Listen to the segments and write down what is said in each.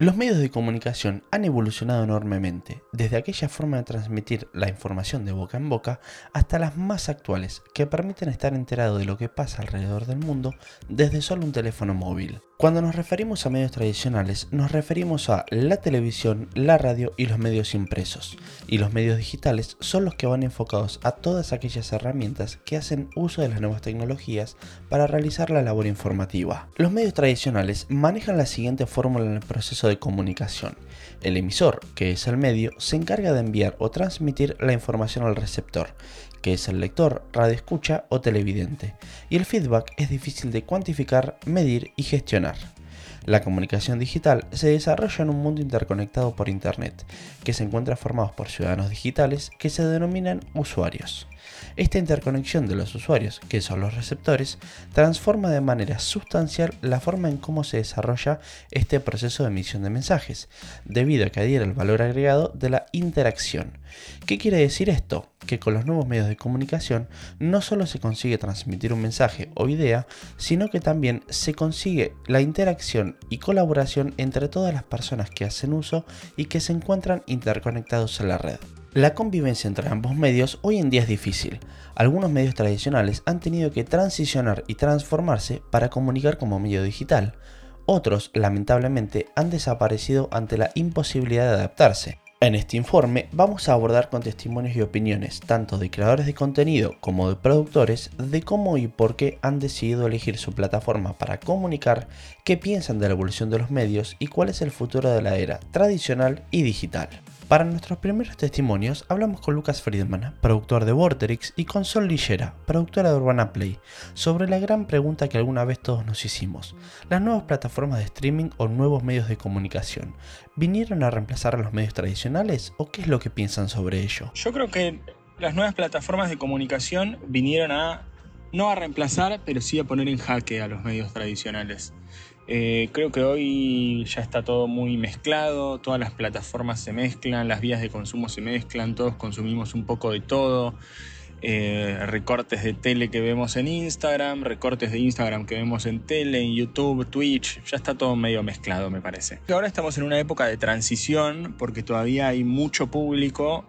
Los medios de comunicación han evolucionado enormemente, desde aquella forma de transmitir la información de boca en boca hasta las más actuales, que permiten estar enterado de lo que pasa alrededor del mundo desde solo un teléfono móvil. Cuando nos referimos a medios tradicionales, nos referimos a la televisión, la radio y los medios impresos. Y los medios digitales son los que van enfocados a todas aquellas herramientas que hacen uso de las nuevas tecnologías para realizar la labor informativa. Los medios tradicionales manejan la siguiente fórmula en el proceso de comunicación. El emisor, que es el medio, se encarga de enviar o transmitir la información al receptor, que es el lector, radioescucha o televidente, y el feedback es difícil de cuantificar, medir y gestionar. La comunicación digital se desarrolla en un mundo interconectado por Internet, que se encuentra formado por ciudadanos digitales que se denominan usuarios. Esta interconexión de los usuarios, que son los receptores, transforma de manera sustancial la forma en cómo se desarrolla este proceso de emisión de mensajes, debido a que adhiere el valor agregado de la interacción. ¿Qué quiere decir esto? Que con los nuevos medios de comunicación no solo se consigue transmitir un mensaje o idea, sino que también se consigue la interacción y colaboración entre todas las personas que hacen uso y que se encuentran interconectados en la red. La convivencia entre ambos medios hoy en día es difícil. Algunos medios tradicionales han tenido que transicionar y transformarse para comunicar como medio digital. Otros, lamentablemente, han desaparecido ante la imposibilidad de adaptarse. En este informe vamos a abordar con testimonios y opiniones tanto de creadores de contenido como de productores de cómo y por qué han decidido elegir su plataforma para comunicar, qué piensan de la evolución de los medios y cuál es el futuro de la era tradicional y digital. Para nuestros primeros testimonios hablamos con Lucas Friedman, productor de Vorterix, y con Sol Lillera, productora de Urbana Play, sobre la gran pregunta que alguna vez todos nos hicimos. ¿Las nuevas plataformas de streaming o nuevos medios de comunicación vinieron a reemplazar a los medios tradicionales o qué es lo que piensan sobre ello? Yo creo que las nuevas plataformas de comunicación vinieron a no a reemplazar, pero sí a poner en jaque a los medios tradicionales. Eh, creo que hoy ya está todo muy mezclado, todas las plataformas se mezclan, las vías de consumo se mezclan, todos consumimos un poco de todo. Eh, recortes de tele que vemos en Instagram, recortes de Instagram que vemos en tele, en YouTube, Twitch, ya está todo medio mezclado me parece. Ahora estamos en una época de transición porque todavía hay mucho público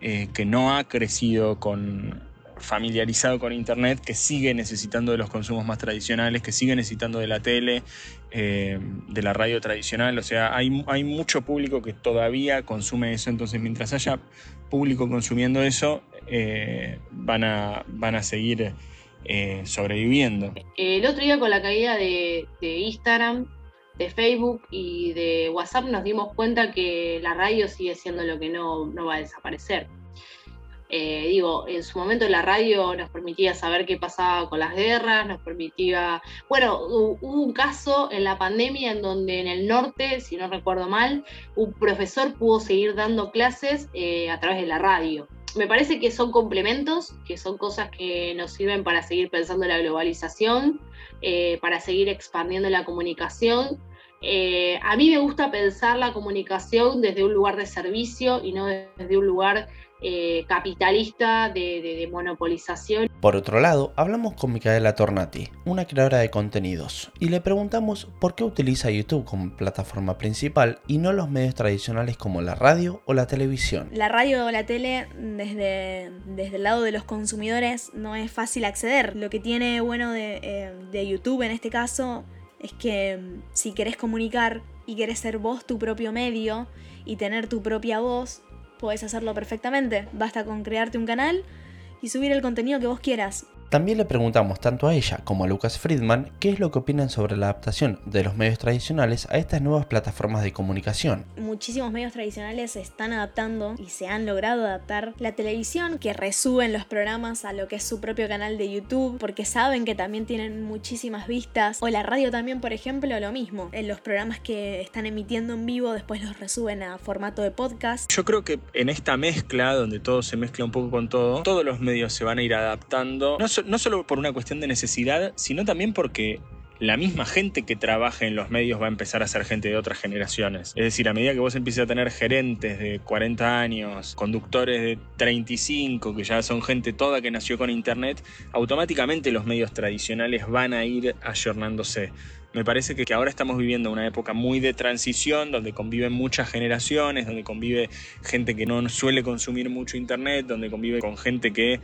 eh, que no ha crecido con familiarizado con Internet, que sigue necesitando de los consumos más tradicionales, que sigue necesitando de la tele, eh, de la radio tradicional. O sea, hay, hay mucho público que todavía consume eso, entonces mientras haya público consumiendo eso, eh, van, a, van a seguir eh, sobreviviendo. El otro día con la caída de, Instagram, de Facebook y de WhatsApp nos dimos cuenta que la radio sigue siendo lo que no, no va a desaparecer. Eh, digo, en su momento la radio nos permitía saber qué pasaba con las guerras, nos permitía, bueno, hubo un caso en la pandemia en donde en el norte, si no recuerdo mal, un profesor pudo seguir dando clases eh, a través de la radio. Me parece que son complementos, que son cosas que nos sirven para seguir pensando la globalización, eh, para seguir expandiendo la comunicación a mí me gusta pensar la comunicación desde un lugar de servicio y no desde un lugar eh, capitalista de, monopolización. Por otro lado, hablamos con Micaela Tornati, una creadora de contenidos, y le preguntamos por qué utiliza YouTube como plataforma principal y no los medios tradicionales como la radio o la televisión. La radio o la tele, desde, desde el lado de los consumidores, no es fácil acceder. Lo que tiene bueno de, eh, de YouTube en este caso es que mm, si querés comunicar y querés ser vos tu propio medio y tener tu propia voz, Puedes hacerlo perfectamente. Basta con crearte un canal y subir el contenido que vos quieras. También le preguntamos tanto a ella como a Lucas Friedman qué es lo que opinan sobre la adaptación de los medios tradicionales a estas nuevas plataformas de comunicación. Muchísimos medios tradicionales se están adaptando y se han logrado adaptar la televisión, que resuben los programas a lo que es su propio canal de YouTube, porque saben que también tienen muchísimas vistas. O la radio también, por ejemplo, lo mismo. En los programas que están emitiendo en vivo después los resuben a formato de podcast. Yo creo que en esta mezcla, donde todo se mezcla un poco con todo, todos los medios se van a ir adaptando. No no solo por una cuestión de necesidad, sino también porque la misma gente que trabaja en los medios va a empezar a ser gente de otras generaciones. Es decir, a medida que vos empieces a tener gerentes de 40 años, conductores de 35, que ya son gente toda que nació con internet, automáticamente los medios tradicionales van a ir ayornándose. Me parece que ahora estamos viviendo una época muy de transición, donde conviven muchas generaciones, donde convive gente que no suele consumir mucho Internet, donde convive con gente que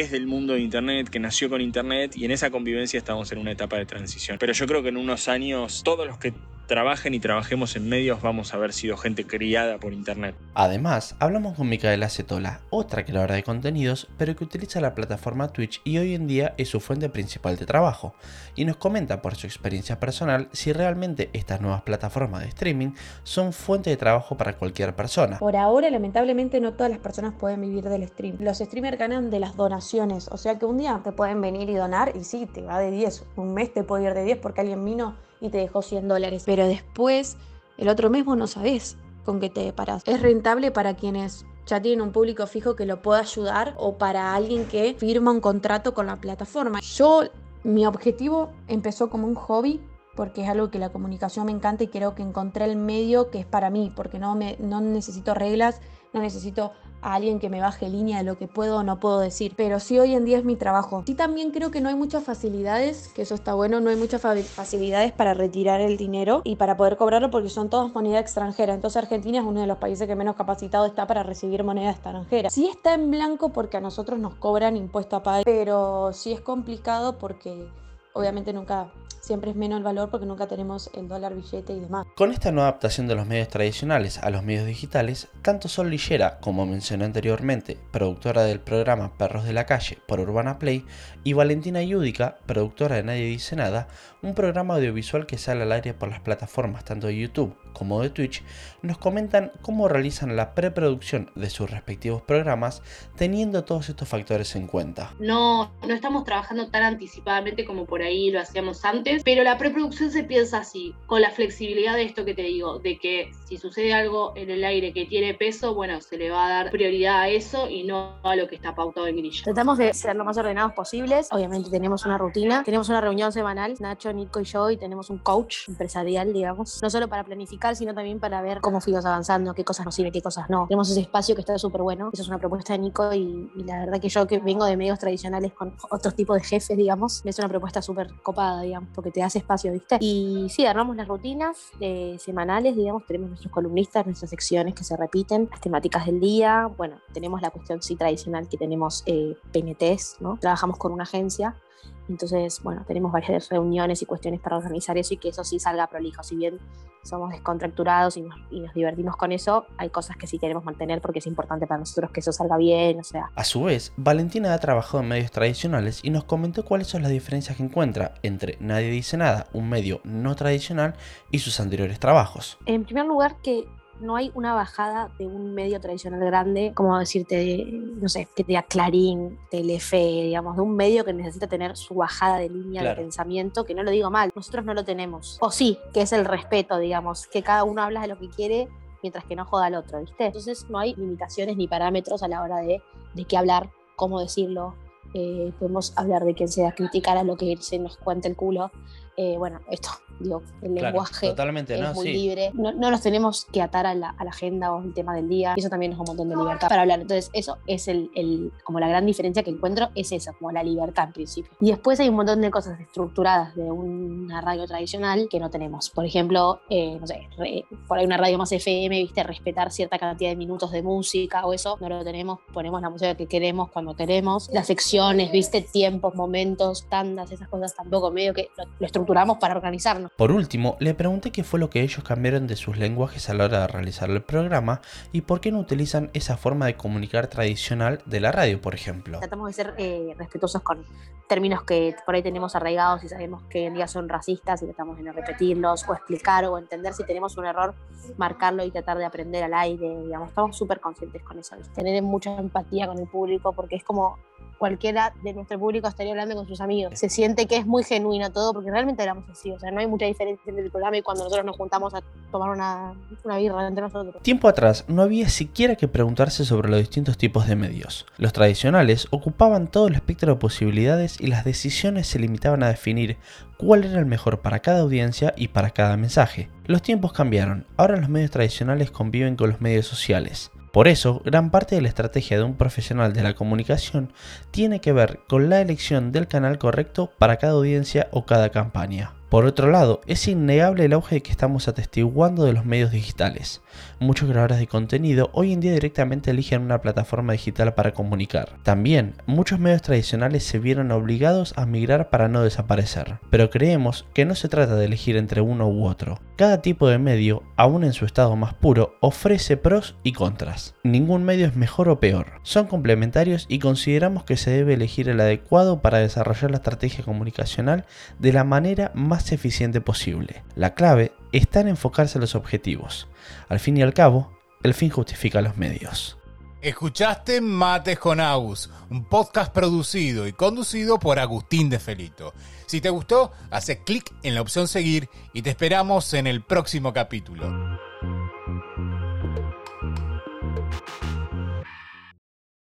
es del mundo de Internet, que nació con Internet y en esa convivencia estamos en una etapa de transición. Pero yo creo que en unos años todos los que trabajen y trabajemos en medios vamos a haber sido gente criada por internet. Además, hablamos con Micaela Cetola, otra creadora de contenidos, pero que utiliza la plataforma Twitch y hoy en día es su fuente principal de trabajo, y nos comenta por su experiencia personal si realmente estas nuevas plataformas de streaming son fuente de trabajo para cualquier persona. Por ahora, lamentablemente, no todas las personas pueden vivir del stream. Los streamers ganan de las donaciones, o sea que un día te pueden venir y donar y sí, te va de 10, un mes te puede ir de 10 porque alguien vino y te dejó 100 dólares. Pero después, el otro mes vos no sabés con qué te paras. Es rentable para quienes ya tienen un público fijo que lo pueda ayudar o para alguien que firma un contrato con la plataforma. Yo, mi objetivo empezó como un hobby porque es algo que la comunicación me encanta y creo que encontré el medio que es para mí, porque no, me, no necesito reglas, no necesito a alguien que me baje línea de lo que puedo o no puedo decir, pero sí hoy en día es mi trabajo. Sí también creo que no hay muchas facilidades, que eso está bueno, no hay muchas facilidades para retirar el dinero y para poder cobrarlo porque son todas moneda extranjera. Entonces Argentina es uno de los países que menos capacitado está para recibir moneda extranjera. Sí está en blanco porque a nosotros nos cobran impuesto a pagar, pero sí es complicado porque obviamente nunca siempre es menos el valor porque nunca tenemos el dólar billete y demás. Con esta nueva adaptación de los medios tradicionales a los medios digitales, tanto Sol Lillera, como mencioné anteriormente, productora del programa Perros de la Calle por Urbana Play, y Valentina Yudica, productora de Nadie Dice Nada, un programa audiovisual que sale al aire por las plataformas tanto de YouTube como de Twitch, nos comentan cómo realizan la preproducción de sus respectivos programas teniendo todos estos factores en cuenta. No, no estamos trabajando tan anticipadamente como por ahí lo hacíamos antes, pero la preproducción se piensa así, con la flexibilidad de esto que te digo, de que si sucede algo en el aire que tiene peso, bueno, se le va a dar prioridad a eso y no a lo que está pautado en grilla. Tratamos de ser lo más ordenados posibles, obviamente tenemos una rutina, tenemos una reunión semanal, Nacho, Nico y yo, y tenemos un coach empresarial, digamos, no solo para planificar, sino también para ver cómo fuimos avanzando, qué cosas nos sirven, qué cosas no. Tenemos ese espacio que está súper bueno, eso es una propuesta de Nico y, la verdad que yo que vengo de medios tradicionales con otros tipos de jefes, digamos, es una propuesta súper copada, digamos, porque te hace espacio, ¿viste? Y sí, armamos las rutinas eh, semanales, digamos, tenemos nuestros columnistas, nuestras secciones que se repiten, las temáticas del día, bueno, tenemos la cuestión sí tradicional que tenemos eh, PNTs, ¿no? Trabajamos con una agencia entonces, bueno, tenemos varias reuniones y cuestiones para organizar eso y que eso sí salga prolijo. Si bien somos descontracturados y nos, y nos, divertimos con eso, hay cosas que sí queremos mantener porque es importante para nosotros que eso salga bien, o sea. A su vez, Valentina ha trabajado en medios tradicionales y nos comentó cuáles son las diferencias que encuentra entre Nadie dice nada, un medio no tradicional, y sus anteriores trabajos. En primer lugar, que no hay una bajada de un medio tradicional grande, como decirte, no sé, que te diga Clarín, Telefe, digamos, de un medio que necesita tener su bajada de línea de pensamiento, que no lo digo mal, nosotros no lo tenemos. O sí, que es el respeto, digamos, que cada uno habla de lo que quiere mientras que no joda al otro, ¿viste? Entonces no hay limitaciones ni parámetros a la hora de, de qué hablar, cómo decirlo. Eh, podemos hablar de quien sea, criticar a lo que se nos cuente el culo. Eh, bueno, esto Digo, el lenguaje totalmente, es muy libre. No, nos tenemos que atar a la, agenda o al tema del día. Y eso también da un montón de libertad para hablar. Entonces, eso es el, el, como la gran diferencia que encuentro, es esa, como la libertad en principio. Y después hay un montón de cosas estructuradas de una radio tradicional que no tenemos. Por ejemplo, eh, no sé, por ahí una radio más FM, viste, respetar cierta cantidad de minutos de música o eso, no lo tenemos. Ponemos la música que queremos cuando queremos. Las secciones, viste, tiempos, momentos, tandas, esas cosas tampoco medio que lo para organizarnos. Por último, le pregunté qué fue lo que ellos cambiaron de sus lenguajes a la hora de realizar el programa y por qué no utilizan esa forma de comunicar tradicional de la radio, por ejemplo. Tratamos de ser eh, respetuosos con términos que por ahí tenemos arraigados y sabemos que hoy en día son racistas y tratamos de repetirlos o explicar o entender si tenemos un error, marcarlo y tratar de aprender al aire, digamos, estamos súper conscientes con eso, tener mucha empatía con el público porque es como cualquiera de nuestro público estaría hablando con sus amigos. Se siente que es muy genuino todo, porque realmente éramos así, o sea, no hay mucha diferencia entre el programa y cuando nosotros nos juntamos a tomar una, una birra entre nosotros. Tiempo atrás no había siquiera que preguntarse sobre los distintos tipos de medios. Los tradicionales ocupaban todo el espectro de posibilidades y las decisiones se limitaban a definir cuál era el mejor para cada audiencia y para cada mensaje. Los tiempos cambiaron, ahora los medios tradicionales conviven con los medios sociales. Por eso, gran parte de la estrategia de un profesional de la comunicación tiene que ver con la elección del canal correcto para cada audiencia o cada campaña. Por otro lado, es innegable el auge que estamos atestiguando de los medios digitales. Muchos creadores de contenido hoy en día directamente eligen una plataforma digital para comunicar. También, muchos medios tradicionales se vieron obligados a migrar para no desaparecer. Pero creemos que no se trata de elegir entre uno u otro. Cada tipo de medio, aún en su estado más puro, ofrece pros y contras. Ningún medio es mejor o peor. Son complementarios y consideramos que se debe elegir el adecuado para desarrollar la estrategia comunicacional de la manera más eficiente posible. La clave está en enfocarse en los objetivos. Al fin y al cabo, el fin justifica los medios. Escuchaste Mates con Agus, un podcast producido y conducido por Agustín de Felito. Si te gustó, hace clic en la opción seguir y te esperamos en el próximo capítulo.